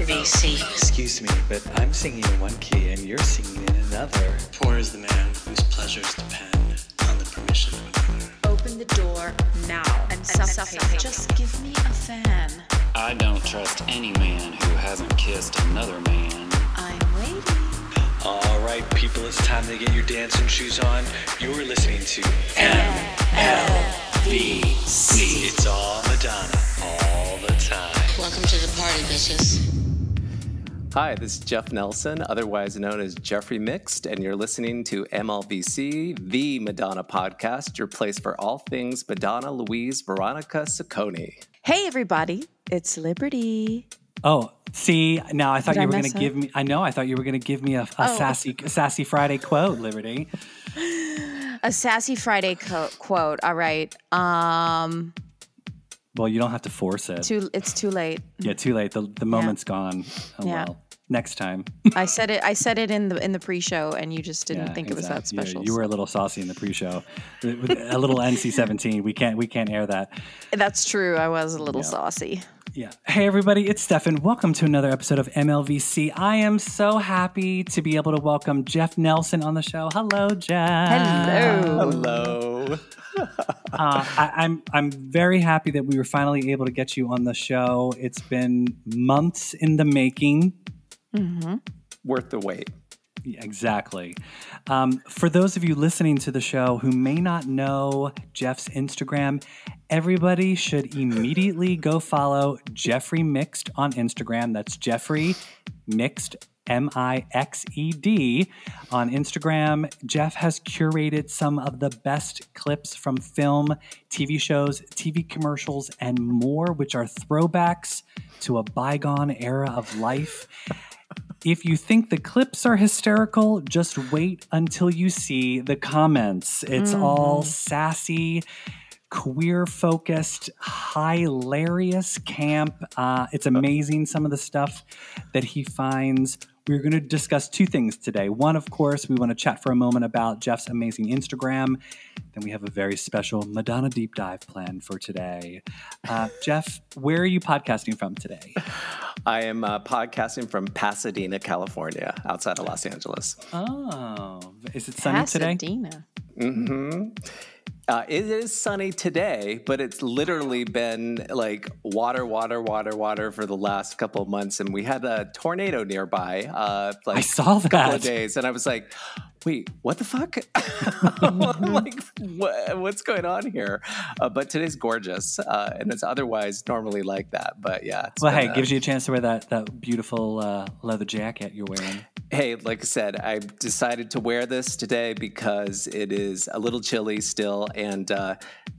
MLVC. Excuse me, but I'm singing in one key and you're singing in another. Poor is the man whose pleasures depend on the permission of another. Open the door now and suffocate. Just give me a fan. I don't trust any man who hasn't kissed another man. I'm waiting. All right, people, it's time to get your dancing shoes on. You're listening to MLVC. It's all Madonna, all the time. Welcome to the party, bitches. Hi, this is Jeff Nelson, otherwise known as Jeffrey Mixed, and you're listening to MLVC, the Madonna podcast, your place for all things Madonna Louise Veronica Ciccone. Hey, everybody, it's Liberty. Oh, see, now I thought Did I you were going to give me. I know. I thought you were going to give me a, a Oh. sassy, sassy Friday quote, Liberty. A sassy Friday co- quote. All right. Um, Well, you don't have to force it. too. It's too late. yeah, too late. The the moment's gone. Oh Yeah. well. Next time. I said it. I said it in the in the pre-show, and you just didn't Yeah, think it was that exactly. Yeah, special. you were a little saucy in the pre-show. A little NC-17. We can't we can't air that. That's true. I was a little saucy. Yeah. Hey, everybody, it's Stefan. Welcome to another episode of MLVC. I am so happy to be able to welcome Jeff Nelson on the show. Hello, Jeff. Hello. Hello. Uh, I, I'm I'm very happy that we were finally able to get you on the show. It's been months in the making. Mm-hmm. Worth the wait. Exactly. Um, for those of you listening to the show who may not know Jeff's Instagram, everybody should immediately go follow Jeffrey Mixed on Instagram. That's Jeffrey Mixed. M I X E D on Instagram. Jeff has curated some of the best clips from film, TV shows, TV commercials, and more, which are throwbacks to a bygone era of life. If you think the clips are hysterical, just wait until you see the comments. It's all sassy, queer focused, hilarious camp. Uh, it's amazing some of the stuff that he finds. We're going to discuss two things today. One, of course, we want to chat for a moment about Jeff's amazing Instagram. Then we have a very special Madonna deep dive planned for today. Uh, Jeff, where are you podcasting from today? I am uh, podcasting from Pasadena, California, outside of Los Angeles. Oh, is it sunny today? Pasadena. hmm Uh, it is sunny today, but it's literally been like water, water, water, water for the last couple of months, and we had a tornado nearby. Uh, like I saw a couple of that. days, and I was like, "Wait, what the fuck? like, what, what's going on here?" Uh, but today's gorgeous, uh, and it's otherwise normally like that. But yeah, Well, hey, uh, gives you a chance to wear that that beautiful uh, leather jacket you're wearing. Hey, like I said, I decided to wear this today because it is a little chilly still, and uh,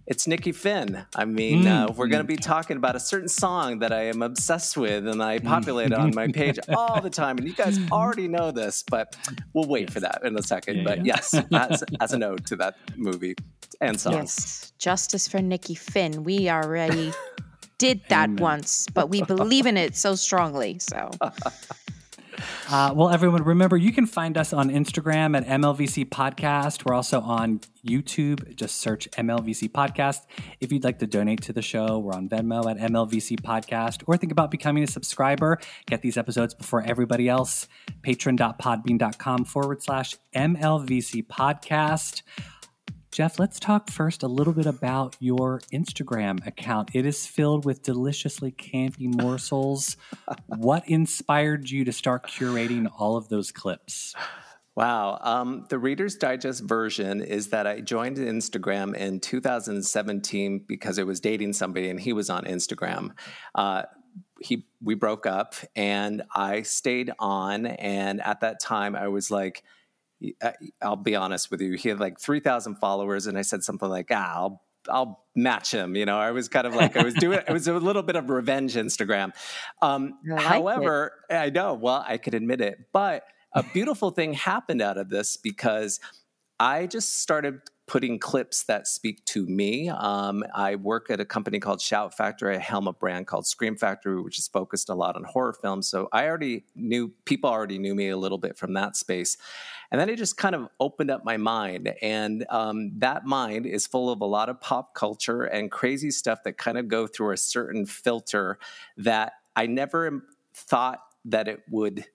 it's Nikki Finn. I mean, uh, we're going to be talking about a certain song that I am obsessed with, and I populate on my page all the time. And you guys already know this, but we'll wait for that in a second. Yeah, but yeah. yes, as, as an ode to that movie and song. Yes. Justice for Nikki Finn. We already did that Amen. once, but we believe in it so strongly. So Uh, well, everyone, remember you can find us on Instagram at MLVC Podcast. We're also on YouTube. Just search MLVC Podcast. If you'd like to donate to the show, we're on Venmo at MLVC Podcast. Or think about becoming a subscriber. Get these episodes before everybody else. Patron.podbean.com forward slash MLVC Podcast. Jeff, let's talk first a little bit about your Instagram account. It is filled with deliciously candy morsels. what inspired you to start curating all of those clips? Wow. Um, the Reader's Digest version is that I joined Instagram in 2017 because I was dating somebody and he was on Instagram. Uh, he we broke up and I stayed on, and at that time I was like, I'll be honest with you, he had like 3,000 followers, and I said something like, ah, I'll I'll match him. You know, I was kind of like I was doing it was a little bit of revenge Instagram. Um, I like it. however, I know, well, I could admit it, but a beautiful thing happened out of this because I just started putting clips that speak to me. Um, I work at a company called Shout Factory. I helm a brand called Scream Factory, which is focused a lot on horror films. So I already knew people already knew me a little bit from that space. And then it just kind of opened up my mind. And um, that mind is full of a lot of pop culture and crazy stuff that kind of go through a certain filter that I never thought that it would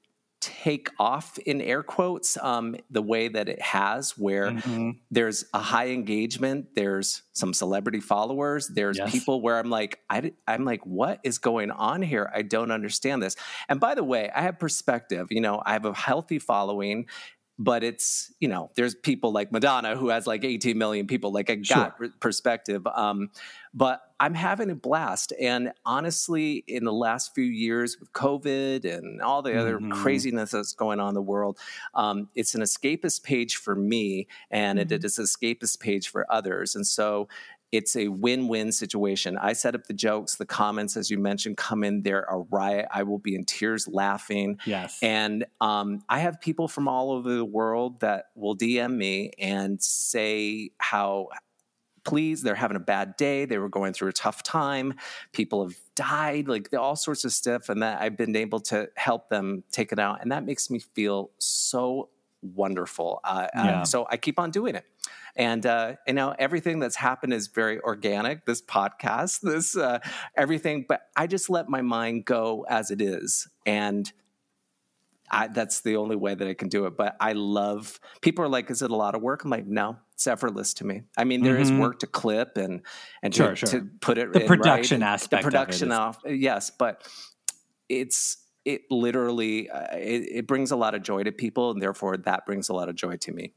take off in air quotes um, the way that it has, where Mm-hmm. there's a high engagement, there's some celebrity followers, there's Yes. people where I'm like, I, am like, what is going on here? I don't understand this. And by the way, I have perspective. You know, I have a healthy following. But it's you know there's people like Madonna who has like 18 million people like I got Sure. perspective. Um, but I'm having a blast. And honestly, in the last few years with COVID and all the other Mhm. craziness that's going on in the world, um, it's an escapist page for me and it is an escapist page for others. And so it's a win-win situation. I set up the jokes, the comments, as you mentioned, come in there a riot. I will be in tears laughing. Yes. And um, I have people from all over the world that will DM me and say how pleased they're having a bad day. They were going through a tough time. People have died, like all sorts of stuff. And that I've been able to help them take it out. And that makes me feel so wonderful. Uh, uh, Yeah. so I keep on doing it. And uh, you know everything that's happened is very organic. This podcast, this uh, everything, but I just let my mind go as it is, and I, that's the only way that I can do it. But I love people are like, "Is it a lot of work?" I'm like, "No, it's effortless to me." I mean, there is Mhm. work to clip and and Sure, to, sure. to put it The production right? aspect the of it production is- off, yes, but it's it literally uh, it, it brings a lot of joy to people, and therefore that brings a lot of joy to me.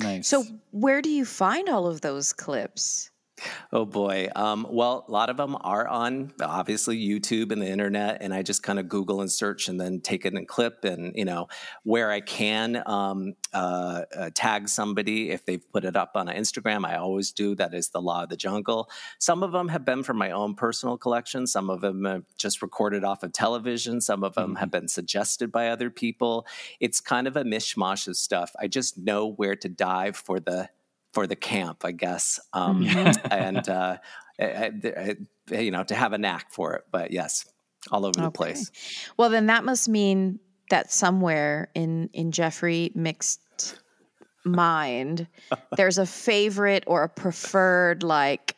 nice. So, where do you find all of those clips? Oh boy. Um, well, a lot of them are on obviously YouTube and the internet, and I just kind of Google and search and then take it and clip. And you know, where I can um, uh, uh, tag somebody if they've put it up on Instagram, I always do. That is the law of the jungle. Some of them have been from my own personal collection. Some of them have just recorded off of television. Some of them have been suggested by other people. It's kind of a mishmash of stuff. I just know where to dive for the for the camp, I guess, um, and uh, I- I- I- you know to have a knack for it. But yes, all over the place. Well, then that must mean that somewhere in in Jeffrey mixed mind, there's a favorite or a preferred like.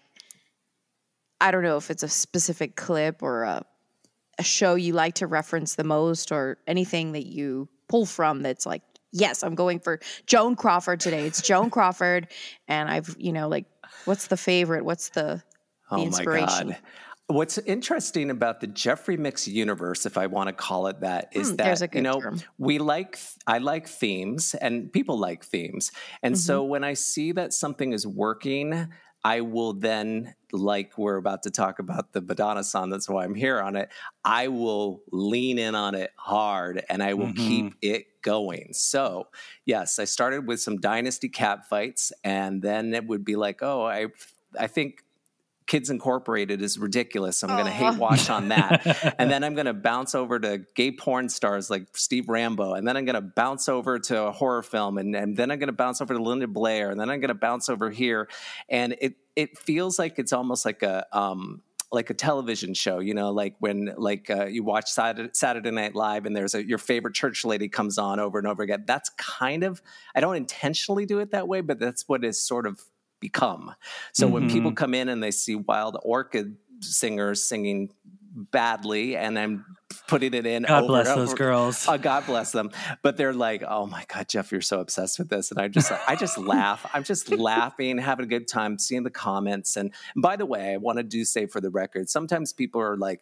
I don't know if it's a specific clip or a a show you like to reference the most or anything that you pull from that's like yes i'm going for joan crawford today it's joan crawford and i've you know like what's the favorite what's the the Oh my inspiration God. What's interesting about the Jeffrey Mix universe, if I want to call it that, is Hmm, that you know term. we like I like themes and people like themes, and so Mm-hmm. when I see that something is working, I will then like we're about to talk about the Madonna song. That's why I'm here on it. I will lean in on it hard, and I will keep mm-hmm. it going. So yes, I started with some dynasty cat fights, and then it would be like, oh, I I think Kids Incorporated is ridiculous. I'm going to hate watch on that. and then I'm going to bounce over to gay porn stars like Steve Rambo. And then I'm going to bounce over to a horror film. And, and then I'm going to bounce over to Linda Blair. And then I'm going to bounce over here. And it, it feels like it's almost like a, um, like a television show, you know, like when like uh, you watch Saturday, Saturday Night Live and there's a your favorite church lady comes on over and over again. That's kind of I don't intentionally do it that way, but that's what is sort of become. So when mm-hmm. people come in and they see Wild Orchid singers singing badly, and I'm putting it in. God bless those girls. Oh, God bless them. But they're like, "Oh my God, Jeff, you're so obsessed with this," and I just, I just laugh. I'm just laughing, having a good time, seeing the comments. And by the way, I want to do say for the record, sometimes people are like,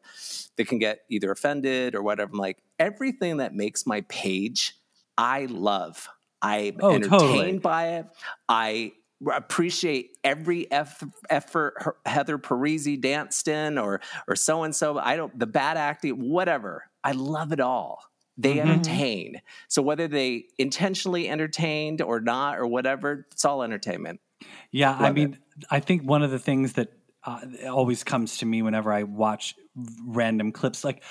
they can get either offended or whatever. I'm like, everything that makes my page, I love. I'm Oh, entertained totally. by it. I appreciate every eff- effort Heather Parisi danced in, or or so and so. I don't the bad acting, whatever. I love it all. They Mm-hmm. entertain. So whether they intentionally entertained or not, or whatever, it's all entertainment. Yeah, I Love mean, I think one of the things that uh, always comes to me whenever I watch random clips, like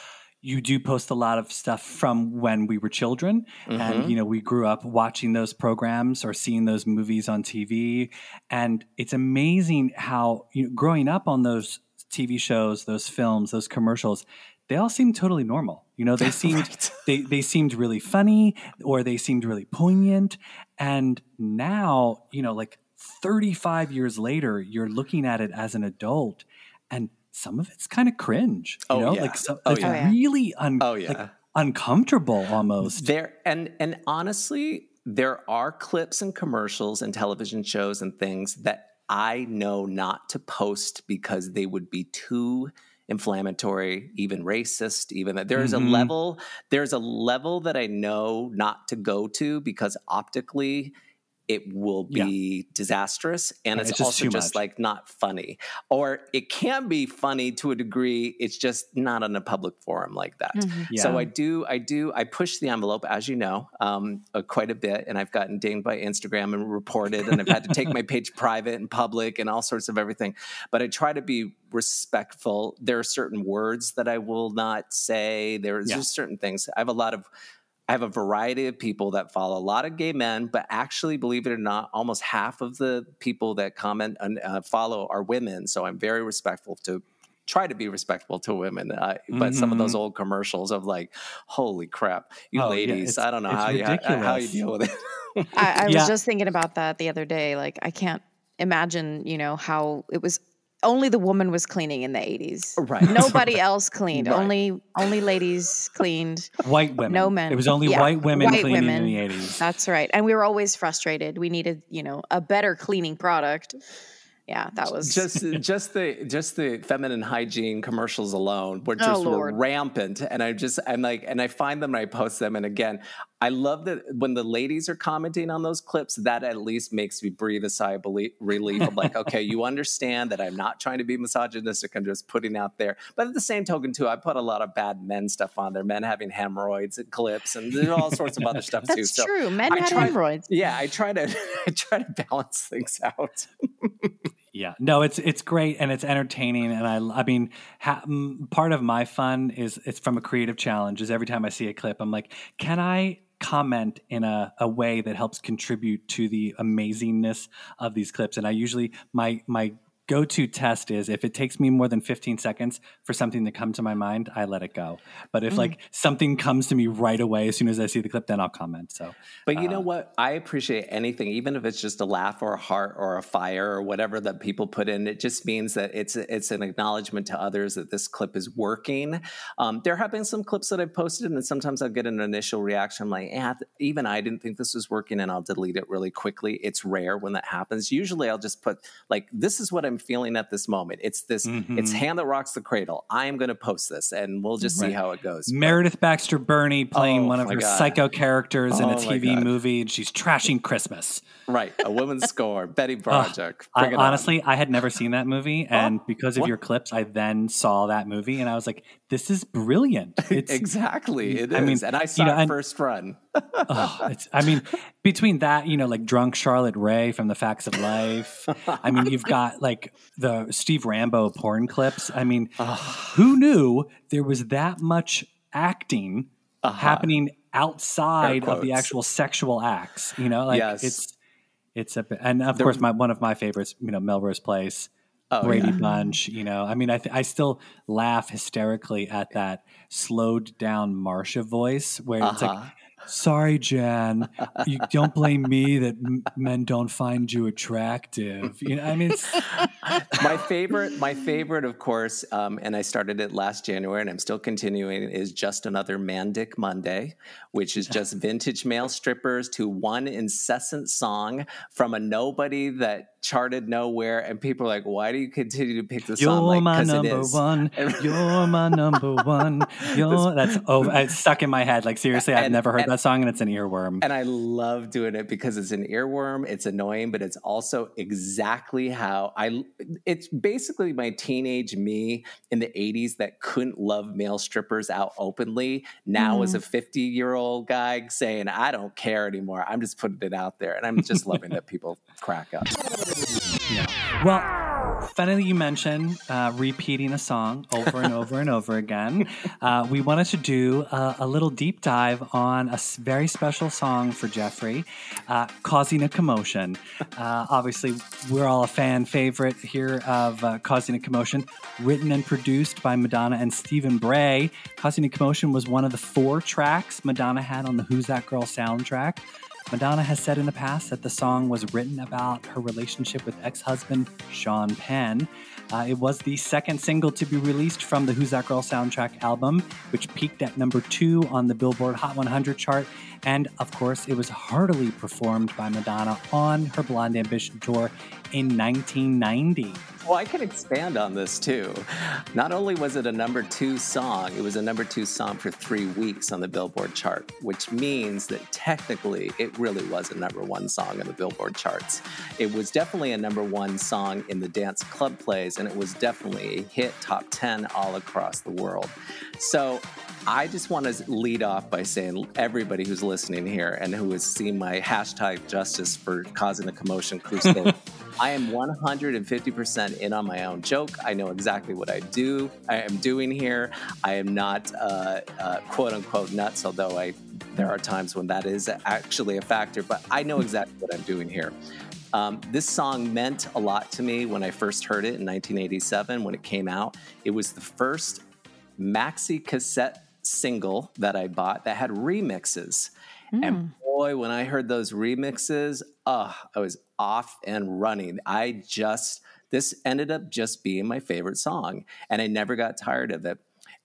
you do post a lot of stuff from when we were children, and mm-hmm. you know we grew up watching those programs or seeing those movies on TV, and it's amazing how you know, growing up on those TV shows, those films, those commercials. They all seemed totally normal. You know, they seemed they they seemed really funny or they seemed really poignant. And now, you know, like 35 years later, you're looking at it as an adult and some of it's kind of cringe. You Oh, know, yeah. like so, Oh, it's yeah. Oh, really un- Oh, yeah. like uncomfortable almost. There and and honestly, there are clips and commercials and television shows and things that I know not to post because they would be too inflammatory, even racist, even that there's Mhm. a level there's a level that I know not to go to because optically it will Yeah. be disastrous and Yeah, it's, it's just also too just like not funny. Or it can be funny to a degree it's just not on a public forum like that. Yeah. so i do i do i push the envelope as you know um, uh, quite a bit and i've gotten dinged by instagram and reported and i've had to take my page private and public and all sorts of everything. But i try to be respectful. There are certain words that i will not say. There's Yeah. just certain things. I have a lot of I have a variety of people that follow a lot of gay men, but actually, believe it or not, almost half of the people that comment and uh, follow are women. So I'm very respectful to try to be respectful to women. Uh, but some of those old commercials of like, holy crap, you Mm-hmm. Oh, ladies, it's- I don't know it's how you, how you deal with it. I, I was Yeah. just thinking about that the other day. Like, I can't imagine, you know, how it was only the woman was cleaning in the 80s. Right. Nobody else cleaned. Right. Only only ladies cleaned. white women. No men. It was only Yeah, white women white cleaning women. in the 80s. That's right. And we were always frustrated. We needed, you know, a better cleaning product. Yeah, that was just just the just the feminine hygiene commercials alone were Oh, just were rampant and i just i'm like and i find them and i post them and again i love that when the ladies are commenting on those clips that at least makes me breathe a sigh of belie- relief i'm like okay you understand that i'm not trying to be misogynistic i'm just putting out there but at the same token too i put a lot of bad men stuff on there men having hemorrhoids and clips and there's all sorts of other stuff too That's so true. Men I had try- hemorrhoids. yeah i try to i try to balance things out Yeah, no, it's it's great and it's entertaining, and I I mean, ha, m- part of my fun is it's from a creative challenge. Is every time I see a clip, I'm like, can I comment in a, a way that helps contribute to the amazingness of these clips? And I usually my my go to test is if it takes me more than 15 seconds for something to come to my mind, I let it go. But if like something comes to me right away as soon as I see the clip, then I'll comment. So But you Uh, know what? I appreciate anything, even if it's just a laugh or a heart or a fire or whatever that people put in. It just means that it's it's an acknowledgement to others that this clip is working. Um, there have been some clips that I've posted, and sometimes I'll get an initial reaction. I'm like, yeah, even I didn't think this was working, and I'll delete it really quickly. It's rare when that happens. Usually, I'll just put like, this is what I'm feeling at this moment. It's this. It's mm-hmm. hand that rocks the cradle. I am going to post this, and we'll just see Right. how it goes. But- Meredith Baxter Birney playing Oh, one of her God. psycho characters in a Oh, TV movie, and she's trashing Christmas. Right, a woman's score, Betty Ugh, Project. I, Bring it on. honestly, I had never seen that movie, oh, and because of what? your clips, I then saw that movie, and I was like, "This is brilliant." It's, exactly, it is. I mean, and I you saw know, it first run. Oh, it's. I mean, between that, you know, like drunk Charlotte Rae from The Facts of Life. I mean, you've got like the Steve Rambo porn clips. I mean, who knew there was that much acting happening outside of the actual sexual acts? You know, like Yes. it's it's a bit- and of The- course my one of my favorites, you know, Melrose Place. Oh, Brady yeah. Bunch, you know. I mean, I th- I still laugh hysterically at that slowed down Marsha voice where it's Uh-huh. like, "Sorry, Jan, you don't blame me that m- men don't find you attractive." You know, I mean, it's, my favorite, my favorite, of course, um, and I started it last January, and I'm still continuing. Is just another Mandic Monday, which is just vintage male strippers to one incessant song from a nobody that charted nowhere, and people are like, "Why do you continue to pick this you're song?" Like, my number one. You're my number one. You're that's oh, it's stuck in my head. Like seriously, I've And- never heard and- that song, and it's an earworm. And I love doing it because it's an earworm. It's annoying, but it's also exactly how I. It's basically my teenage me in the '80s that couldn't love male strippers out openly. Now, as mm-hmm. a 50 year old guy saying, "I don't care anymore," I'm just putting it out there, and I'm just loving that people crack up. Well, funny you mentioned uh, repeating a song over and over and over again. Uh, we wanted to do a, a little deep dive on a very special song for Jeffrey, uh, "Causing a Commotion." Uh, obviously, we're all a fan favorite here of uh, "Causing a Commotion," written and produced by Madonna and Stephen Bray. "Causing a Commotion" was one of the four tracks Madonna had on the "Who's That Girl" soundtrack. Madonna has said in the past that the song was written about her relationship with ex husband Sean Penn. Uh, it was the second single to be released from the Who's That Girl soundtrack album, which peaked at number two on the Billboard Hot 100 chart. And of course, it was heartily performed by Madonna on her Blonde Ambition tour in 1990. Well, I can expand on this too. Not only was it a number two song, it was a number two song for three weeks on the Billboard chart, which means that technically it really was a number one song on the Billboard charts. It was definitely a number one song in the dance club plays, and it was definitely a hit top 10 all across the world. So I just want to lead off by saying everybody who's listening here and who has seen my hashtag justice for causing a commotion crusade. I am 150% in on my own joke. I know exactly what I do. I am doing here. I am not uh, uh, quote unquote nuts, although I there are times when that is actually a factor. But I know exactly what I'm doing here. Um, this song meant a lot to me when I first heard it in 1987 when it came out. It was the first maxi cassette single that I bought that had remixes. And boy, when I heard those remixes, oh, I was off and running. I just, this ended up just being my favorite song, and I never got tired of it.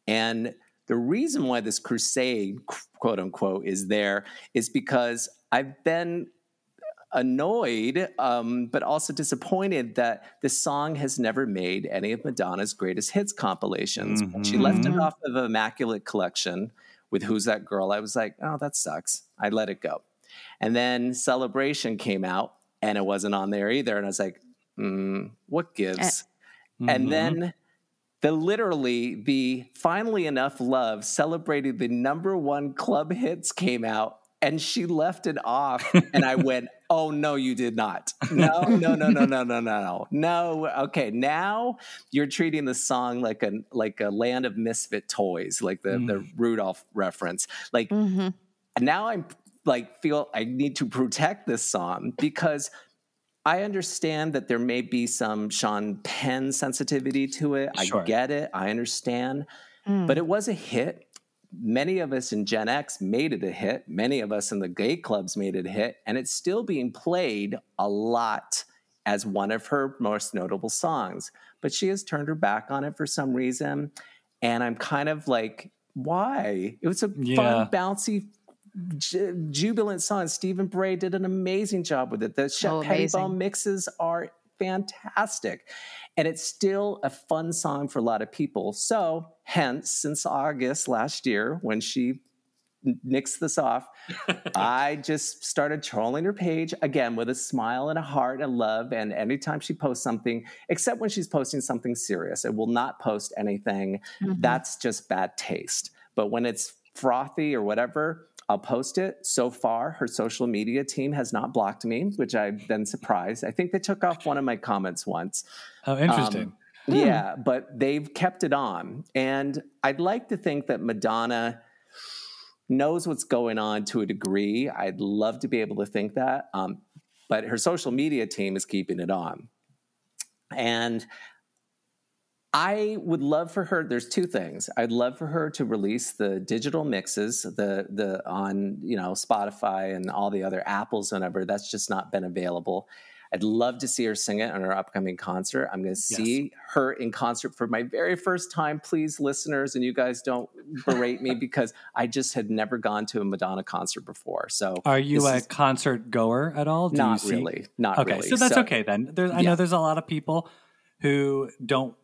And the reason why this crusade, quote unquote, is there is because I've been annoyed, um, but also disappointed that this song has never made any of Madonna's greatest hits compilations. When she left it off of Immaculate Collection with Who's That Girl, I was like, oh, that sucks. I let it go. And then Celebration came out and it wasn't on there either. And I was like, mm, what gives? And then the literally the finally enough love celebrating the number one club hits came out and she left it off and i went oh no you did not no no no no no no no no no okay now you're treating the song like a like a land of misfit toys like the the mm. rudolph reference like mm-hmm. now i'm like feel i need to protect this song because I understand that there may be some Sean Penn sensitivity to it. Sure. I get it. I understand. Mm. But it was a hit. Many of us in Gen X made it a hit. Many of us in the gay clubs made it a hit. And it's still being played a lot as one of her most notable songs. But she has turned her back on it for some reason. And I'm kind of like, why? It was a Yeah. fun, bouncy, ju- jubilant song. Stephen Bray did an amazing job with it. The Shep Oh, Pettibone mixes are fantastic. And it's still a fun song for a lot of people. So, hence, since August last year, when she n- nixed this off, I just started trolling her page again with a smile and a heart and love. And anytime she posts something, except when she's posting something serious, it will not post anything. Mm-hmm. That's just bad taste. But when it's frothy or whatever, I'll post it. So far, her social media team has not blocked me, which I've been surprised. I think they took off one of my comments once. Oh, interesting. Um, Yeah, but they've kept it on. And I'd like to think that Madonna knows what's going on to a degree. I'd love to be able to think that. Um, but her social media team is keeping it on. And I would love for her. There's two things. I'd love for her to release the digital mixes, the the on you know Spotify and all the other apples, whenever that's just not been available. I'd love to see her sing it on her upcoming concert. I'm going to see her in concert for my very first time. Please, listeners, and you guys don't berate me because I just had never gone to a Madonna concert before. So, Are you a is concert goer at all? Do not really, not Okay, really. so that's okay then. There's, I Yeah. know there's a lot of people who don't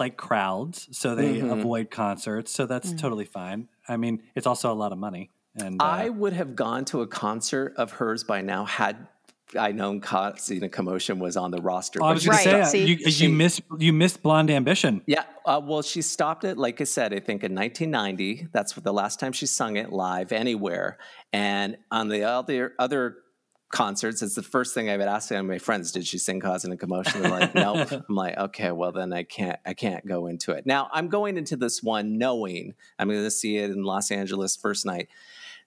like crowds, so they Mhm. avoid concerts. So that's totally fine. I mean, it's also a lot of money. And uh, I would have gone to a concert of hers by now had I known causing a commotion was on the roster. oh, I was she going to say see? you, She- you missed you missed Blonde Ambition. Yeah, uh, well, she stopped it, like I said, I think in 1990. That's the last time she sung it live anywhere. And on the other other concerts, it's the first thing I would ask any of my friends: Did she sing "Causing a Commotion"? They're like, "Nope." I'm like, "Okay, well then I can't I can't go into it." Now I'm going into this one knowing I'm going to see it in Los Angeles first night.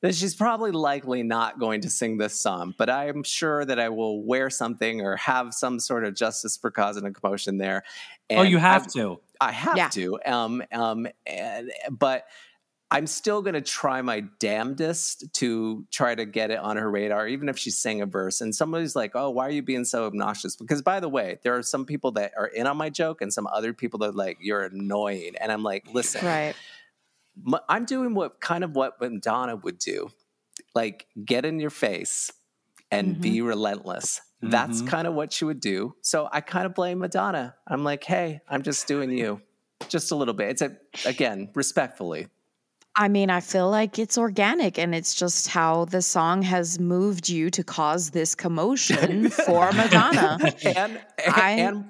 That she's probably likely not going to sing this song, but I'm sure that I will wear something or have some sort of justice for causing a commotion there. oh, you have I've- to. I have Yeah. to. Um, um, and, but I'm still going to try my damnedest to try to get it on her radar, even if she sang a verse. And somebody's like, "Oh, why are you being so obnoxious?" Because, by the way, there are some people that are in on my joke, and some other people that are like, "You're annoying." And I'm like, "Listen, Right. M- I'm doing what kind of what Madonna would do, like get in your face and be relentless. That's Mhm. kind of what she would do. So I kind of blame Madonna. I'm like, hey, I'm just doing you, just a little bit. It's a again respectfully. I mean, I feel like it's organic and it's just how the song has moved you to cause this commotion for Madonna. and I- and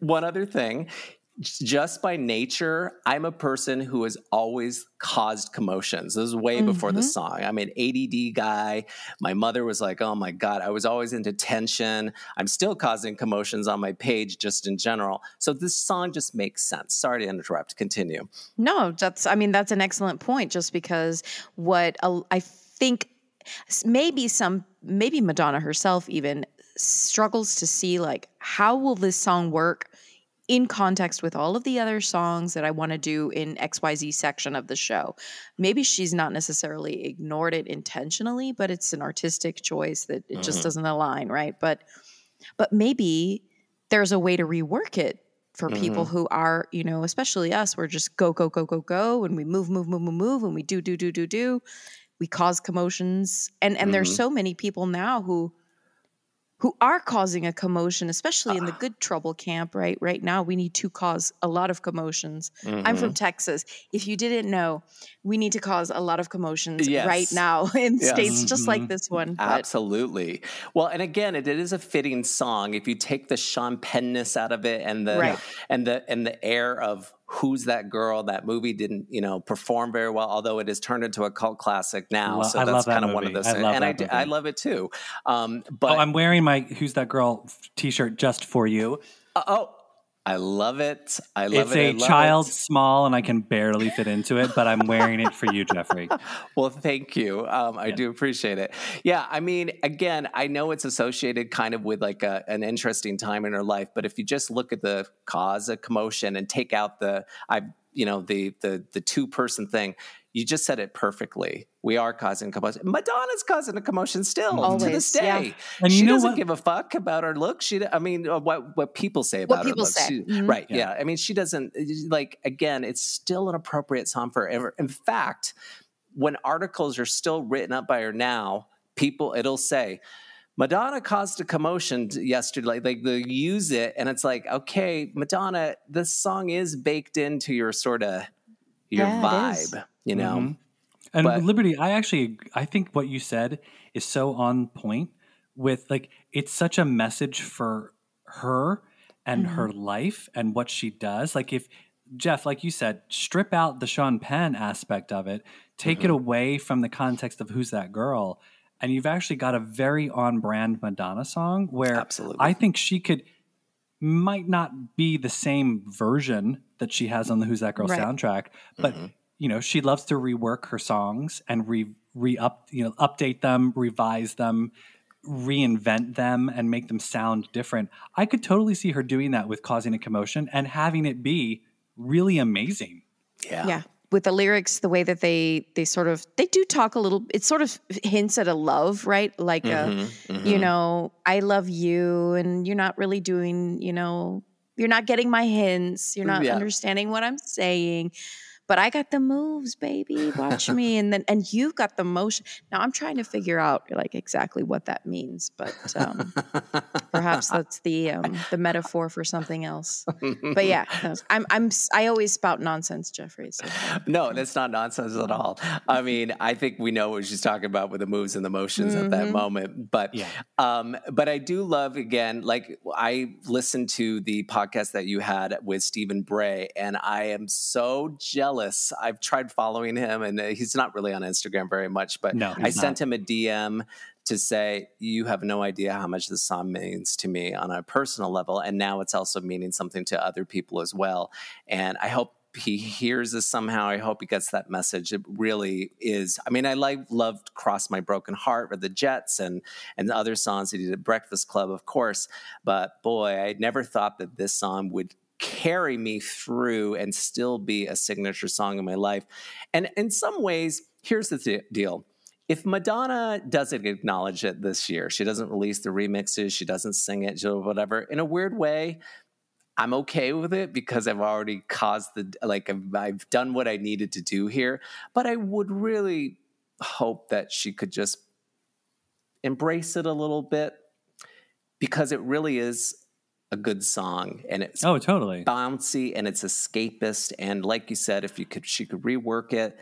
one other thing just by nature i'm a person who has always caused commotions. This is way before the Mhm. song. I'm an add guy. My mother was like oh my god i was always into tension. I'm still causing commotions on my page just in general. So this song just makes sense. Sorry to interrupt. Continue. No, that's I mean that's an excellent point just because what I think maybe some maybe Madonna herself even struggles to see like how will this song work in context with all of the other songs that I want to do in XYZ section of the show. Maybe she's not necessarily ignored it intentionally, but it's an artistic choice that it just mm-hmm. doesn't align, right? But but maybe there's a way to rework it for people mm-hmm. who are, you know, especially us, we're just go, go, go, go, go, and we move, move, move, move, move, and we do, do, do, do, do. We cause commotions. And and there's mm-hmm. so many people now who who are causing a commotion, especially in the ah. good trouble camp, right? Right now, we need to cause a lot of commotions. I'm from mm-hmm. Texas. If you didn't know, we need to cause a lot of commotions Yes. right now in Yes. states just like mm-hmm. this one. But Absolutely. Well, and again, it, it is a fitting song. If you take the Sean Pennness out of it and the Right. and the and the air of who's that girl, that movie didn't you know perform very well, although it has turned into a cult classic now. Lo- so I that's that kind of one of those. I and I, that d- I movie. love it too. Um, but oh, I'm wearing my "Who's That Girl" T-shirt just for you. oh, I love it. I love It's it. It's a child it. small, and I can barely fit into it, but I'm wearing it for you, Jeffrey. Well, thank you. Um, I do appreciate it. Yeah, I mean, again, I know it's associated kind of with like a, an interesting time in her life, but if you just look at the cause of commotion and take out the, I, you know, the the the two person thing, you just said it perfectly. We are causing commotion. Madonna's causing a commotion still to Always, this yeah. day. And she you know doesn't what? give a fuck about her look. She, I mean, uh, what what people say What about her people look. say. She- Mhm. Right? Yeah. Yeah. I mean, she doesn't like. Again, it's still an appropriate song for her. In fact, when articles are still written up by her now, people it'll say Madonna caused a commotion yesterday. Like, like they use it, and it's like, okay, Madonna, this song is baked into your sort of your Yeah, it is. vibe, you know. Mhm. And But- Liberty, I actually I think what you said is so on point with like it's such a message for her and mm-hmm. her life and what she does. Like if Jeff, like you said, strip out the Sean Penn aspect of it, take it mm-hmm. away from the context of who's that girl, and you've actually got a very on brand Madonna song where Absolutely. I think she could might not be the same version that she has on the Who's That Girl Right. soundtrack, but mm-hmm. You know she loves to rework her songs and re re up you know update them, revise them, reinvent them, and make them sound different. I could totally see her doing that with causing a commotion and having it be really amazing. Yeah. yeah with the lyrics the way that they they sort of they do talk a little it sort of hints at a love right like Mm-hmm, a you know i love you and you're not really doing you know you're not getting my hints you're not Yeah. understanding what i'm saying but i got the moves baby watch me and then and you've got the motion now i'm trying to figure out like exactly what that means but um perhaps that's the um the metaphor for something else but yeah i'm i'm i always spout nonsense jeffrey so No, that's not nonsense at all. I mean, I think we know what she's talking about with the moves and the motions at that moment. But Yeah. um, but I do love again, like I listened to the podcast that you had with Stephen Bray, and I am so jealous. I've tried following him, and uh, he's not really on Instagram very much, but No, I he's sent him a DM to say, You have no idea how much this song means to me on a personal level. And now it's also meaning something to other people as well. And I hope he hears this somehow. I hope he gets that message. It really is. I mean, I like loved Cross My Broken Heart with the Jets and and the other songs that he did at Breakfast Club, of course. But boy, I never thought that this song would carry me through and still be a signature song in my life. And in some ways, here's the th- deal. If Madonna doesn't acknowledge it this year, she doesn't release the remixes, she doesn't sing it, whatever, in a weird way, I'm okay with it because I've already caused the, like, I've, I've done what I needed to do here. But I would really hope that she could just embrace it a little bit because it really is a good song and it's Oh, totally. bouncy and it's escapist and like you said if you could she could rework it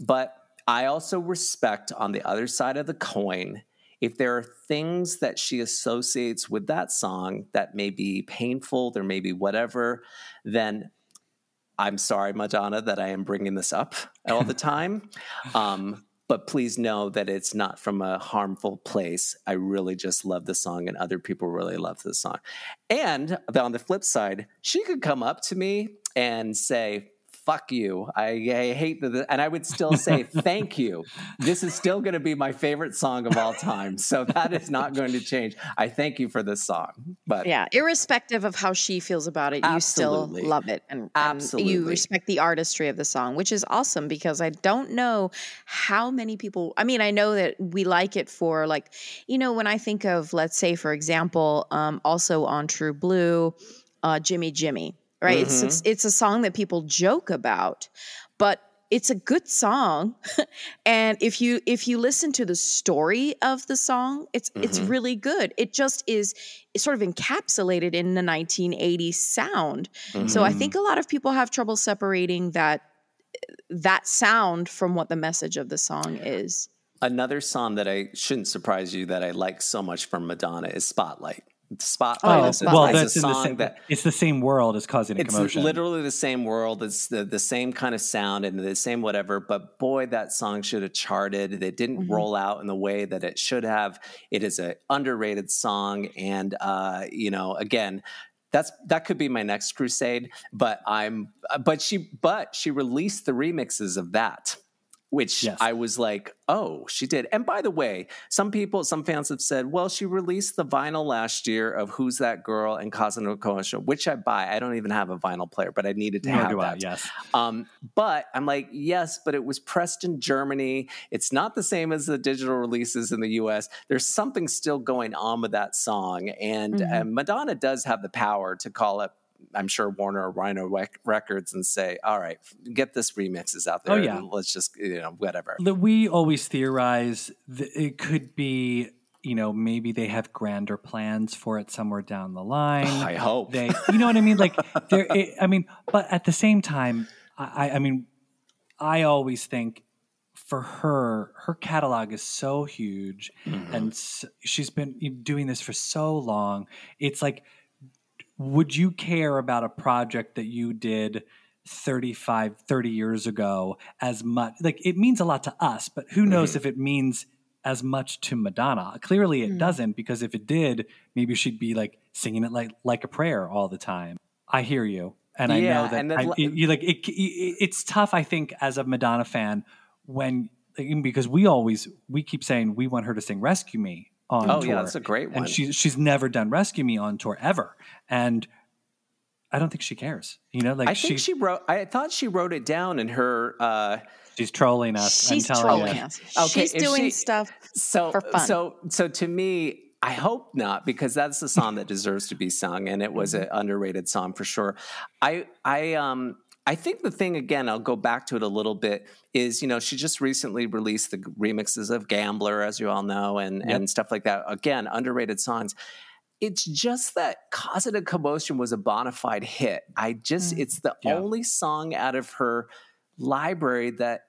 but i also respect on the other side of the coin if there are things that she associates with that song that may be painful there may be whatever then i'm sorry madonna that i am bringing this up all the time um, but please know that it's not from a harmful place. I really just love the song, and other people really love the song. And on the flip side, she could come up to me and say, fuck you. I, I hate the, and I would still say, thank you. This is still going to be my favorite song of all time. So that is not going to change. I thank you for this song. But Yeah, irrespective of how she feels about it, you still love it and, and you respect the artistry of the song, which is awesome because I don't know how many people I mean, I know that we like it for like, you know, when I think of let's say for example, um also on True Blue, uh Jimmy Jimmy, right? It's, mm-hmm. it's it's a song that people joke about, but it's a good song. And if you if you listen to the story of the song it's it's mm-hmm. really good. It just is sort of encapsulated in the 1980s sound. So i mm-hmm. think a lot of people have trouble separating that that sound from what the message of the song is. Another song that I shouldn't surprise you that I like so much from Madonna is Spotlight. Spotlight Oh, well, a that's in the same, that it's the same world as causing a commotion. it's literally the same world. It's the, the same kind of sound and the same whatever. But boy, that song should have charted. It didn't Mm-hmm. roll out in the way that it should have. It is an underrated song, and uh, you know, again, that's that could be my next crusade. But I'm, but she, but she released the remixes of that. Which Yes. I was like, oh, she did. And by the way, some people, some fans have said, well, she released the vinyl last year of Who's That Girl and Causing a Commotion, which I buy. I don't even have a vinyl player, but I needed to Nor have do I, that. yes. Um, but I'm like, yes, but it was pressed in Germany. It's not the same as the digital releases in the US. There's something still going on with that song. And Mhm. uh, Madonna does have the power to call up, I'm sure, Warner or Rhino Rec- Records and say, all right, get this remixes out there. Oh, yeah. Let's just, you know, whatever. We always theorize that it could be, you know, maybe they have grander plans for it somewhere down the line. I hope. they, you know what I mean? Like, there. I mean, but at the same time, I, I mean, I always think for her, her catalog is so huge, Mm-hmm. and s she's been doing this for so long. It's like, would you care about a project that you did 35 30 years ago as much like it means a lot to us but who knows Mm-hmm. if it means as much to madonna? Clearly it doesn't because if it did maybe she'd be like singing it like like a prayer all the time. I hear you and i know that then I, it- you like it, it, it's tough i think as a madonna fan when because we always we keep saying we want her to sing rescue me on Oh, tour yeah, that's a great one. and she, she's never done rescue me on tour ever and i don't think she cares you know like I think she wrote, I thought she wrote it down in her, uh, She's trolling us. she's I'm telling trolling you. us Okay, she's doing she- stuff so for fun. so so to me i hope not because that's a song that deserves to be sung and it was an underrated song for sure i i um I think the thing again, I'll go back to it a little bit, is you know she just recently released the remixes of Gambler, as you all know, and and stuff like that. Again, underrated songs. It's just that "Cause a Commotion" was a bona fide hit. I just, it's the Yeah. only song out of her library that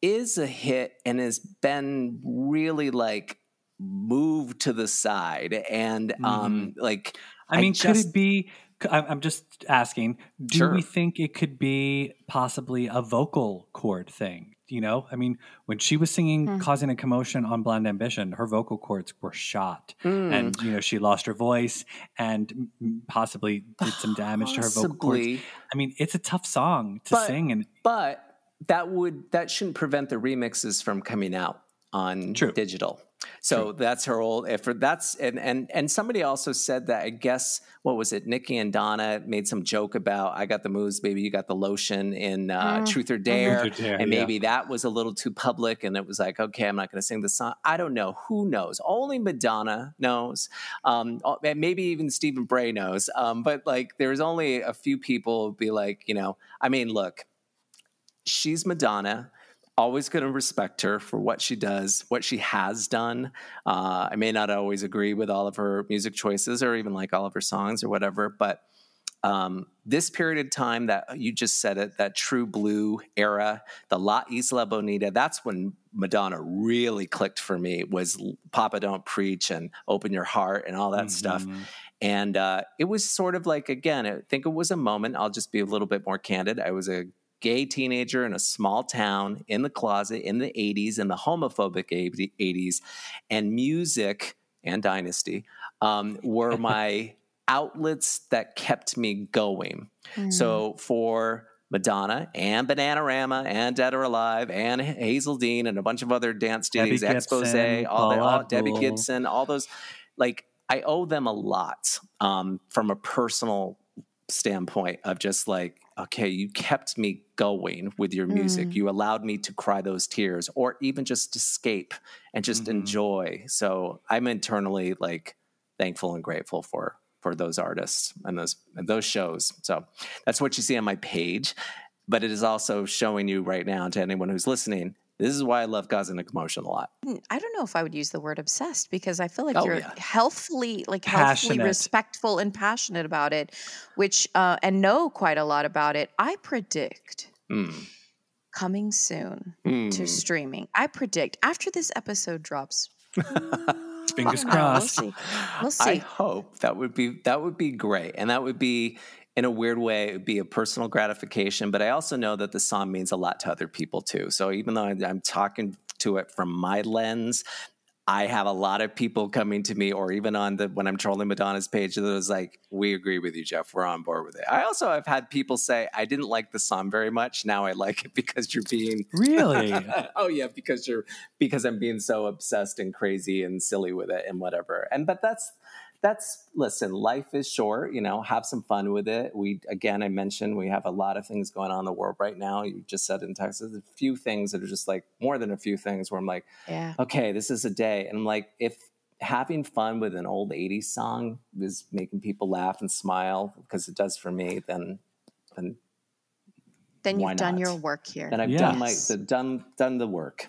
is a hit and has been really like moved to the side and um like I mean, could just- it be? C- I'm I'm just asking. Do Sure. we think it could be possibly a vocal cord thing? You know, I mean, when she was singing Hmm. "Causing a Commotion" on "Blonde Ambition," her vocal cords were shot, Hmm. and you know she lost her voice and mm, possibly did some damage to her vocal cords. I mean, it's a tough song to But- sing, and but that would that shouldn't prevent the remixes from coming out on True. digital. So that's her old if that's and and and somebody also said that I guess what was it Nikki and Donna made some joke about I got the moves baby you got the lotion in uh, Truth or Dare Truth or Dare, and yeah. maybe that was a little too public and it was like okay I'm not going to sing the song I don't know who knows only Madonna knows um and maybe even Stephen Bray knows um but like there's only a few people be like you know I mean look she's Madonna. Always going to respect her for what she does, what she has done. Uh, I may not always agree with all of her music choices or even like all of her songs or whatever, but um, this period of time that you just said it, that true blue era, the La Isla Bonita, that's when Madonna really clicked for me was Papa Don't Preach and Open Your Heart and all that stuff. And uh, it was sort of like, again, I think it was a moment. I'll just be a little bit more candid. I was a gay teenager in a small town in the closet in the 80s, in the homophobic 80s, and music and Dynasty um, were my outlets that kept me going. So for Madonna and Bananarama and Dead or Alive and Hazell Dean and a bunch of other dance Debbie duties, Expose, Gibson, all, the, all Debbie Gibson, all those, like I owe them a lot um, from a personal standpoint of just like, okay, you kept me going with your music. You allowed me to cry those tears or even just escape and just Mm-hmm. enjoy. So I'm internally like thankful and grateful for for those artists and those and those shows. So that's what you see on my page. But it is also showing you right now to anyone who's listening. This is why I love causing and Commotion a lot. I don't know if I would use the word obsessed because I feel like Oh, you're yeah. healthfully, like healthfully respectful and passionate about it, which uh, and know quite a lot about it. I predict Mm. coming soon to Mm. streaming. I predict after this episode drops. Fingers I know, crossed. We'll see. We'll I hope that would be that would be great, and that would be in a weird way it would be a personal gratification. But I also know that the song means a lot to other people too. So even though I'm talking to it from my lens. I have a lot of people coming to me, or even on the when I'm trolling Madonna's page, that was like, "We agree with you, Jeff. We're on board with it." I also have had people say, "I didn't like the song very much. Now I like it because you're being Really? oh yeah, because you're because I'm being so obsessed and crazy and silly with it and whatever. And but that's that's listen, life is short, you know, have some fun with it. We again I mentioned we have a lot of things going on in the world right now. You just said in Texas, a few things that are just like more than a few things where I'm like, Yeah. okay, this is a day. And I'm like, if having fun with an old 80s song is making people laugh and smile, because it does for me, then then Then Why you've done not? your work here. then I've Yeah. done my Yes. done done the work.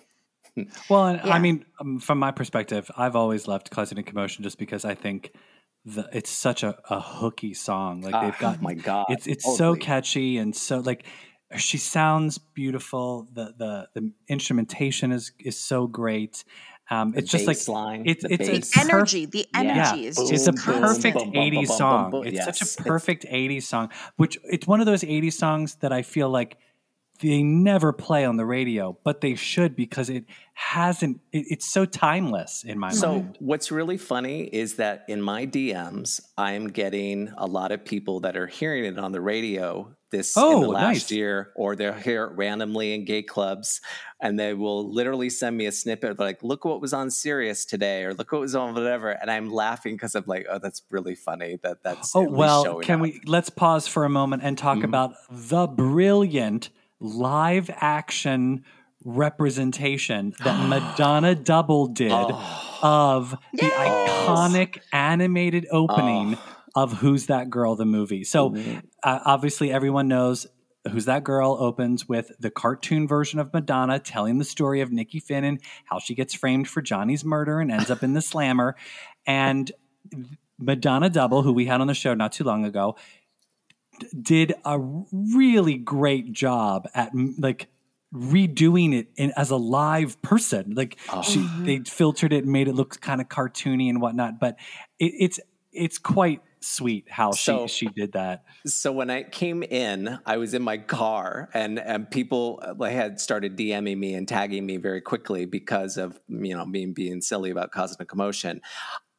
Well, and Yeah. I mean, um, from my perspective, I've always loved Causing a Commotion just because I think the, it's such a, a hooky song. Like they've Ah, got my God, it's it's totally. so catchy and so like she sounds beautiful. The the the instrumentation is is so great. Um, it's just like bass line, it's the it's it's perf- energy. The energy yeah, is Boom, just it's a boom, perfect boom, boom, 80s boom, boom, song. boom. It's Yes, such a it's- perfect 80s song, which it's one of those 80s songs that I feel like they never play on the radio, but they should because it hasn't, it, it's so timeless in my So mind. So what's really funny is that in my DMs, I'm getting a lot of people that are hearing it on the radio this in Oh, the last nice. year, or they're here randomly in gay clubs, and they will literally send me a snippet like, "Look what was on Sirius today," or "Look what was on whatever," and I'm laughing because I'm like, "Oh, that's really funny that that's." Oh, well, can up." we, let's pause for a moment and talk Mhm. about the brilliant live action representation that Madonna Double did Oh. of the Yay! iconic animated opening Oh. of Who's That Girl, the movie. So Mhm. uh, obviously, everyone knows Who's That Girl opens with the cartoon version of Madonna telling the story of Nikki Finn and how she gets framed for Johnny's murder and ends up in the slammer. And Madonna Double, who we had on the show not too long ago, did a really great job at like redoing it in, as a live person. Like she, they filtered it and made it look kind of cartoony and whatnot. But it, it's it's quite sweet how So- she she did that. So when I came in, I was in my car, and and people uh, had started DMing me and tagging me very quickly because of you know me being silly about causing a commotion.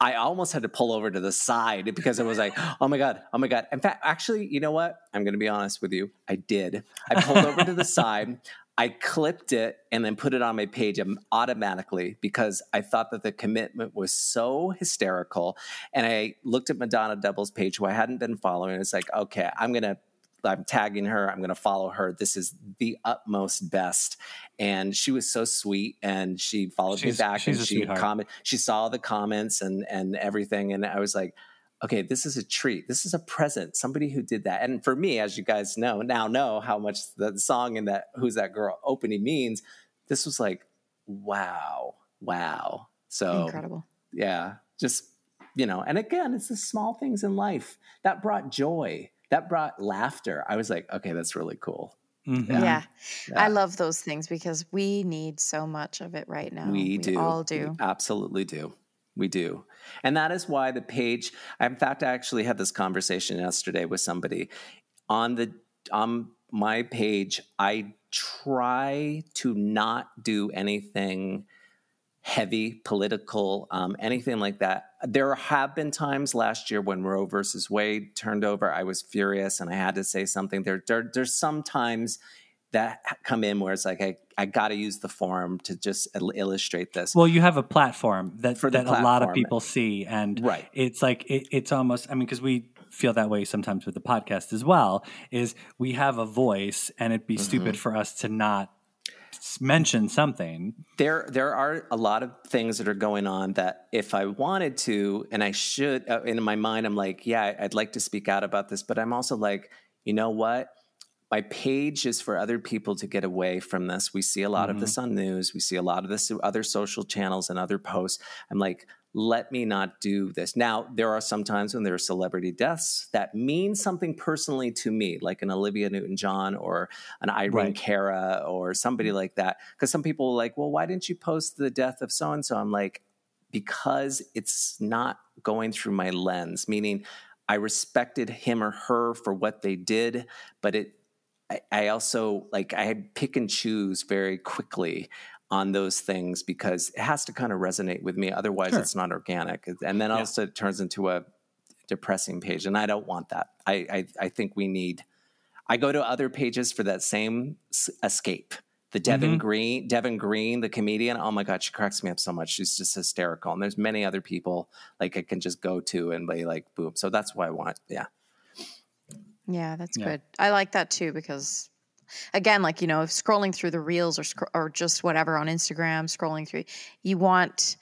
I almost had to pull over to the side because I was like, "Oh my god, oh my god!" In fact, actually, you know what? I'm going to be honest with you. I did. I pulled over to the side. I clipped it and then put it on my page automatically because I thought that the commitment was so hysterical. And I looked at Madonna Double's page, who I hadn't been following. It's like, okay, I'm gonna I'm tagging her. I'm going to follow her. This is the utmost best. And she was so sweet, and she followed She's- me back, she's and a she comment. She saw the comments and and everything, and I was like, okay, this is a treat. This is a present. Somebody who did that. And for me, as you guys know now, know how much the song and that "Who's That Girl" opening means. This was like, wow, wow. So Incredible. yeah just you know and again it's the small things in life that brought joy that brought laughter i was like okay that's really cool Mhm. Yeah. Yeah. I love those things because we need so much of it right now. we do all do. We absolutely do we do and that is why the page in fact i actually had this conversation yesterday with somebody on the on my page i try to not do anything heavy political um, anything like that there have been times last year when roe versus wade turned over i was furious and i had to say something there, there there's some times that come in where it's like i, I got to use the forum to just illustrate this Well, you have a platform that that a lot of people see, and Right. it's like it, it's almost. I mean, because we feel that way sometimes with the podcast as well. Is we have a voice, and it'd be Mm-hmm. stupid for us to not mention something. there there are a lot of things that are going on that if I wanted to and I should uh, in my mind I'm like yeah I'd like to speak out about this but I'm also like you know what my page is for other people to get away from this. We see a lot of this mm-hmm. on news. We see a lot of this through other social channels and other posts. I'm like let me not do this. Now there are some times when there are celebrity deaths that mean something personally to me like an Olivia Newton-John or an Irene Right. Cara or somebody mm-hmm. like that. Because some people are like, well, why didn't you post the death of so and so? I'm like, because it's not going through my lens, meaning I respected him or her for what they did, but it I, I also like I pick and choose very quickly on those things because it has to kind of resonate with me. Otherwise, Sure. it's not organic. And then Yeah. also it turns into a depressing page. And I don't want that. I, I, I think we need I go to other pages for that same s- escape. The Devin Mhm. Green, Devin Green, the comedian. Oh my God, she cracks me up so much. She's just hysterical. And there's many other people like I can just go to and be like, boom. So that's why I want. Yeah. Yeah, that's Yeah. good. I like that too because, again, like you know, if scrolling through the reels or scro- or just whatever on Instagram, scrolling through, you want.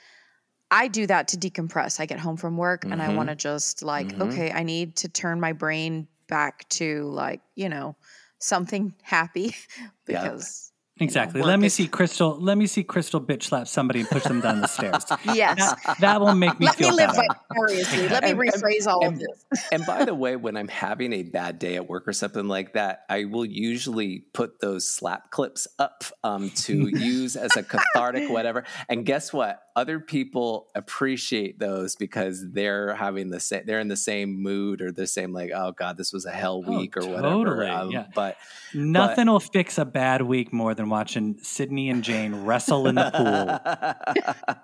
I do that to decompress. I get home from work and I Mhm. want to just like, Mhm. okay, I need to turn my brain back to like, you know, something happy because Exactly. work Let me is- see Krystle. Let me see Krystle bitch slap somebody and push them down the stairs. yes. That, that will make me Let feel me live better. vicariously. Let me And- and- rephrase all of and- this. and by the way, when I'm having a bad day at work or something like that, I will usually put those slap clips up um, to use as a cathartic whatever. And guess what? Other people appreciate those because they're having the same. They're in the same mood or the same like, oh god, this was a hell Oh, week or whatever. Um, yeah. But Nothing will fix a bad week more than watching Sydney and Jane wrestle in the pool.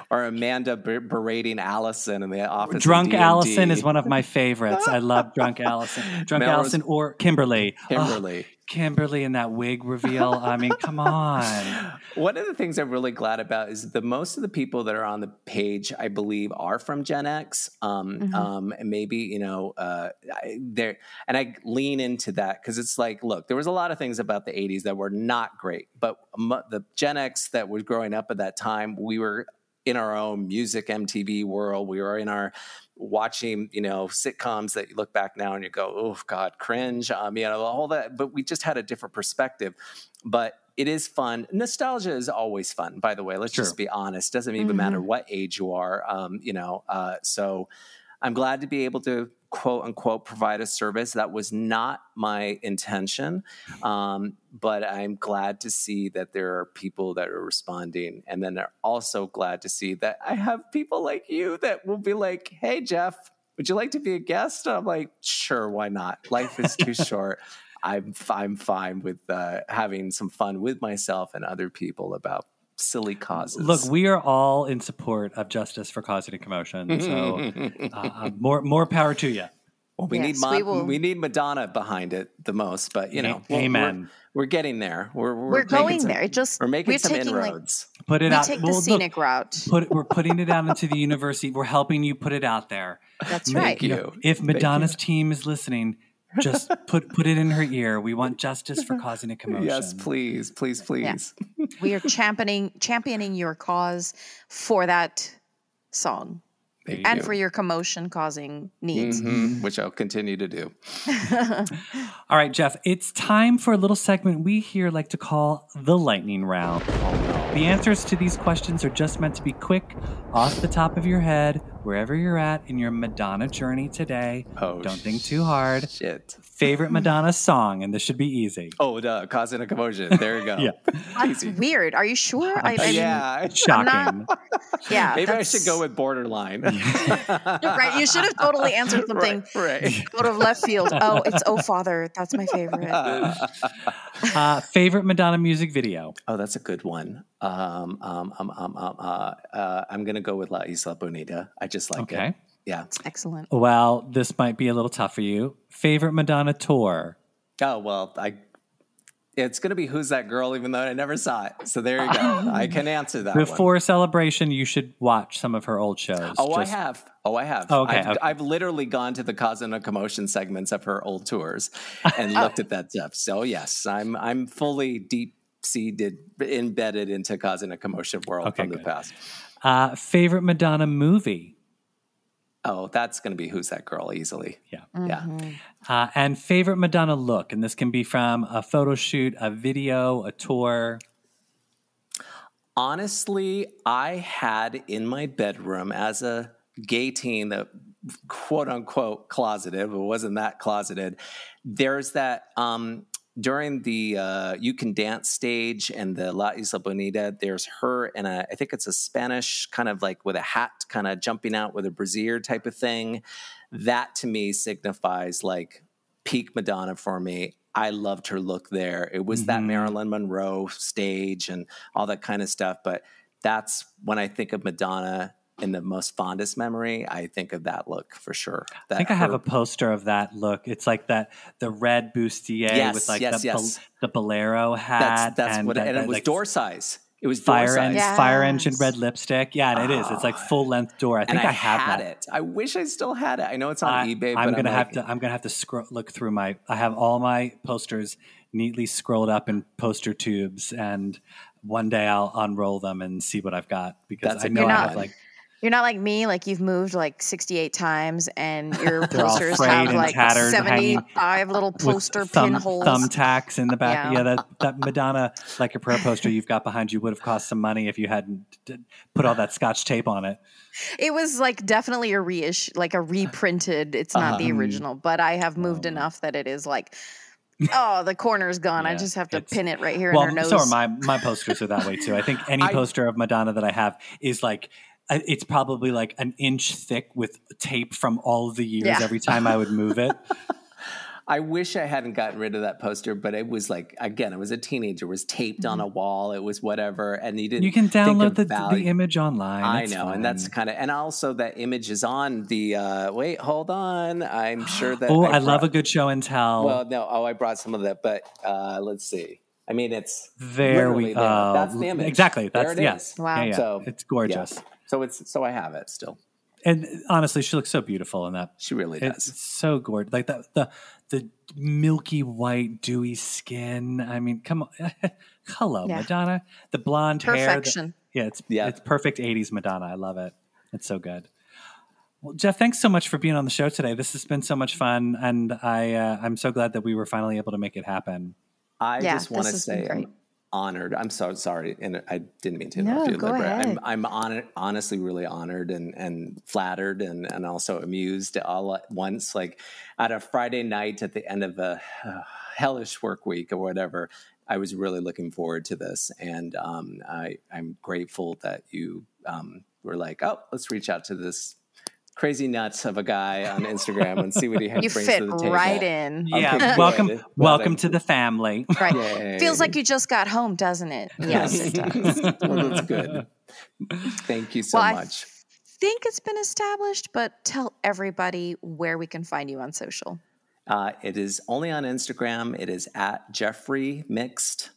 or Amanda ber- berating Alison in the office. Drunk Alison is one of my favorites. I love Drunk Alison. Drunk Melrose- Alison or Kimberly. Oh, Kimberly. Kimberly and that wig reveal. I mean, come on. One of the things I'm really glad about is the most of the people that are on the page, I believe, are from Gen X. Um, Mhm. um, and maybe you know, uh, there, and I lean into that because it's like, look, there was a lot of things about the '80s that were not great, but mu- the Gen X that was growing up at that time, we were in our own music MTV world. We were in our watching, you know, sitcoms that you look back now and you go, oh God, cringe. Um, you know, all that. But we just had a different perspective. But it is fun. Nostalgia is always fun, by the way. Let's just be honest. Doesn't even matter what age you are. Um, you know, uh, so I'm glad to be able to quote unquote provide a service. That was not my intention. Um, but I'm glad to see that there are people that are responding. And then they're also glad to see that I have people like you that will be like, hey, Jeff, would you like to be a guest? I'm like, sure, why not? Life is too short. I'm, I'm fine with uh, having some fun with myself and other people about silly causes. Look, we are all in support of justice for causing a commotion. So uh, uh, more more power to you. Well, we need Yes, Mon- we we need Madonna behind it the most, but you know, A- we're- amen. We're, we're getting there. We're we're, We're going some- there. It just we're making we're some taking like inroads. Put it we out. take well, the look, scenic route. put we're putting it out into the university. We're helping you put it out there. That's Thank right. you. You know, if Madonna's you. team is listening, just put put it in her ear. We want justice for causing a commotion. Yes, please, please, please. We are championing championing your cause for that song Thank and you. for your commotion causing needs. Mhm, which I'll continue to do. All right, Jeff, it's time for a little segment we here like to call the lightning round. The answers to these questions are just meant to be quick, off the top of your head, wherever you're at in your Madonna journey today. Oh, Don't think too hard. Shit. Favorite Madonna song, and this should be easy. Oh, duh, causing a commotion. There you go. Yeah. That's weird. Are you sure? I, I mean, yeah. Shocking. yeah. Maybe I should go with borderline. right. You should have totally answered something right. right. out of left field. Oh, it's Oh Father. That's my favorite. Uh, favorite Madonna music video. Oh, that's a good one. Um, um, um, um, um, uh, uh, I'm gonna go with La Isla Bonita. I just like Okay. it. Yeah. Excellent. Well, this might be a little tough for you. Favorite Madonna tour. Oh well, I. It's gonna be Who's That Girl, even though I never saw it. So there you go. I can answer that one. Before celebration, you should watch some of her old shows. Oh, Just- I have. Oh, I have. Oh, okay, I've, okay. I've literally gone to the cause and a commotion segments of her old tours and looked at that stuff. So yes, I'm I'm fully deep seated, embedded into causing a commotion world Okay, from the past. Uh, favorite Madonna movie. Oh, that's going to be Who's That Girl easily. Yeah. Yeah. Uh, and favorite Madonna look. And this can be from a photo shoot, a video, a tour. Honestly, I had in my bedroom as a gay teen that quote unquote closeted, but wasn't that closeted. There's that um, during the uh, You Can Dance stage and the La Isla Bonita, there's her and a, I think it's a Spanish kind of like with a hat kind of jumping out with a brassiere type of thing. That to me signifies like peak Madonna for me. I loved her look there. It was that Mhm. Marilyn Monroe stage and all that kind of stuff. But that's when I think of Madonna in the most fondest memory, I think of that look for sure. That I think I have her- a poster of that look. It's like that the red bustier Yes, with like yes, the, yes. bol- the bolero hat. that's that's and what that- and that, it was like, door size. It was fire size. en- fire engine red lipstick. Yeah, it is. It's like full length door. I think and I, I, have had that. it. I wish I still had it. I know it's on I, eBay, I'm but gonna I'm have like, to. I'm gonna have to scroll, look through my. I have all my posters neatly scrolled up in poster tubes, and one day I'll unroll them and see what I've got because That's I a know good I one. have like You're not like me, like you've moved like 68 times and your posters have like tattered, 75 little poster thumb, pinholes. thumbtacks in the back. Yeah. Yeah, that that Madonna like your prayer poster you've got behind you would have cost some money if you hadn't put all that Scotch tape on it. It was like definitely a reissue, like a reprinted. It's not the Uh-huh. original, but I have moved enough that it is like, oh, the corner's gone. I just have to pin it right here well, in her nose. so are my my posters are that way too. I think any I- poster of Madonna that I have is like it's probably like an inch thick with tape from all of the years Yeah. every time I would move it. I wish I hadn't gotten rid of that poster, but it was like again, I was a teenager. It was taped on a wall. It was whatever, and you didn't. Mm-hmm. You can think download of the, value. the image online. I It's know, and that's kind of, and also that image is on the. uh Wait, hold on. I'm sure that. Oh, I, love brought- a good show and tell. Well, no. Oh, I brought some of that, but uh let's see. I mean, it's there we there. oh, That's the image. Exactly. There That's it yes. is. Wow. Yeah, yeah. So it's gorgeous. yeah. So it's so I have it still. And honestly, she looks so beautiful in that. She really does. It's so gorgeous. Like the the the milky white, dewy skin. I mean, come on. Hello, Yeah. Madonna. The blonde hair. the- Perfection. yeah, it's Yeah. it's perfect 80s Madonna. I love it. It's so good. Well, Jeff, thanks so much for being on the show today. This has been so much fun, and I uh, I'm so glad that we were finally able to make it happen. I Yeah, just want to this been say great. I'm honored. I'm so sorry, and I didn't mean to No, interrupt you, go ahead. I'm I'm honored, honestly really honored and and flattered and and also amused all at once. Like at a Friday night at the end of a hellish work week or whatever. I was really looking forward to this, and um, I, I'm grateful that you um, were like, "Oh, let's reach out to this crazy nuts of a guy on Instagram and see what he you brings fit to the table." right in. Yeah, Okay, welcome welcome to the family. Right. Yay. Feels like you just got home, doesn't it? Yes, it does. well, that's good. Thank you so Well, I- much. think it's been established, but tell everybody where we can find you on social. Uh, it is only on Instagram. It is at Jeffrey Mixed.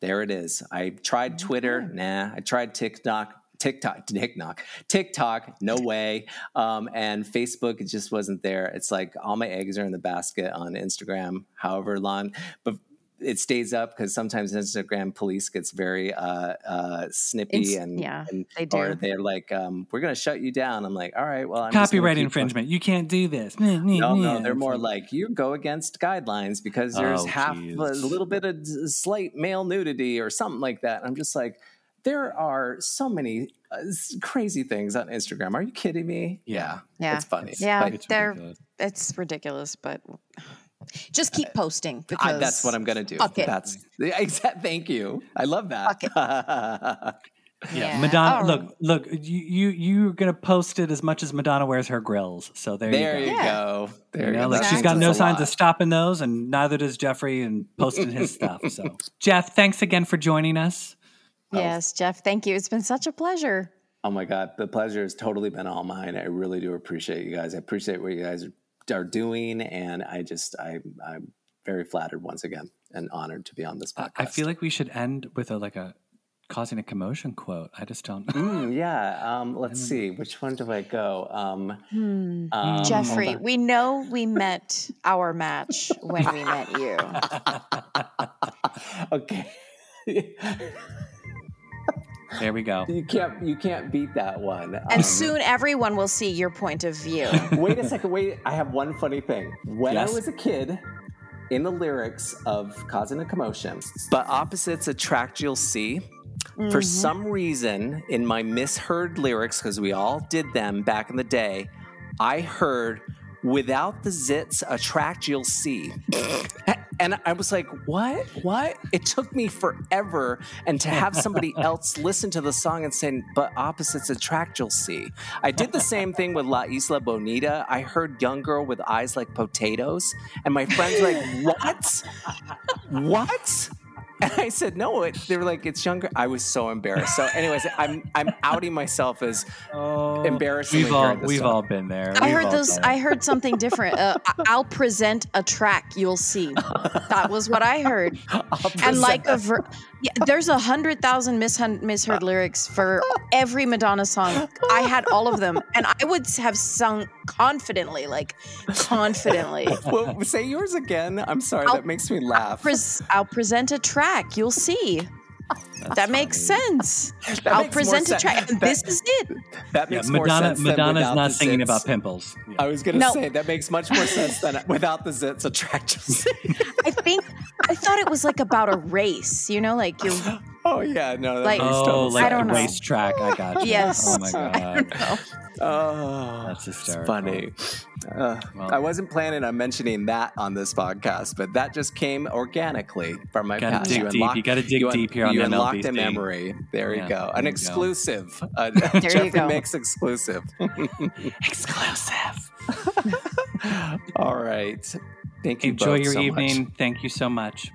There it is. I tried Twitter. Nah. I tried TikTok. TikTok, TikTok, TikTok, no way. Um, and Facebook, it just wasn't there. It's like all my eggs are in the basket on Instagram, however long. But it stays up because sometimes Instagram police gets very uh, uh, snippy Ins- and, yeah, and they do. or they're like, um, "We're going to shut you down." I'm like, "All right, well, I'm Copyright keep infringement. You can't do this. No, no, no, they're more like you go against guidelines because there's Oh, half a little bit of slight male nudity or something like that. I'm just like, there are so many uh, crazy things on Instagram. Are you kidding me? Yeah. Yeah. it's funny. Yeah, But It's they're ridiculous. it's ridiculous, but just keep posting because I, that's what I'm gonna do. Fuck it. That's exact. Thank you. I love that. Yeah, Yeah. Madonna. All Look, look. You you you're gonna post it as much as Madonna wears her grills. So there, there you you go. Yeah. go. There You you know, go. like That she's got no signs lot. of stopping those, and neither does Jeffrey and posting his stuff. So, Jeff, thanks again for joining us. Yes, Jeff, thank you. It's been such a pleasure. Oh my God, the pleasure has totally been all mine. I really do appreciate you guys. I appreciate what you guys are doing, and I just I I'm very flattered once again and honored to be on this I- podcast. I feel like we should end with a like a causing a commotion quote. I just don't. Mm, yeah. Um, let's see. Which one do I go? Um, Hmm. um, Jeffrey, we know we met our match when we met you. okay. there we go. you can't you can't beat that one. And Um, soon everyone will see your point of view. wait a second. Wait. I have one funny thing. When Yes. I was a kid, in the lyrics of "Causing a Commotion," but opposites attract, you'll see. For some reason, in my misheard lyrics, because we all did them back in the day, I heard "Without the zits, attract, you'll see." And I was like, what? What? It took me forever. And to have somebody else listen to the song and say, but opposites attract, you'll see. I did the same thing with La Isla Bonita. I heard Young Girl with Eyes Like Potatoes. And my friends were like, what? What? And I said, no, it, they were like, it's younger. I was so embarrassed. So, anyways, I'm I'm outing myself as Oh, Embarrassingly We've all we've song. all been there. I We've heard all those. been I heard something different. Uh, I- I'll present a track. You'll see. That was what I heard. And like a, ver- yeah, there's a hundred thousand misheard, misheard lyrics for every Madonna song. I had all of them, and I would have sung confidently, like confidently. well, say yours again. I'm sorry. I'll- that makes me laugh. Pres- I'll present a track. You'll see. That makes sense. That I'll makes present a track. And this is it. That Yeah, makes more Madonna. sense. than Madonna's without not the singing zits. about pimples. Yeah. I was gonna No. say that makes much more sense than without the zits attract. I think I thought it was like about a race. You know, like you're. oh yeah, no. That Like- makes Oh, like I a don't know. racetrack. I got you. Yes. Oh my god. sense. Oh, That's it's hysterical. funny. Uh, Well- I wasn't planning on mentioning that on this podcast, but that just came organically from my Gotta past. dig deep. You gotta dig un- deep here on you the unlocked a memory. There Yeah, you go. there An you go. exclusive. Uh, you Jeffrey go. Mix exclusive. Exclusive. All right. Thank you. Enjoy both your so much. evening. Thank you so much.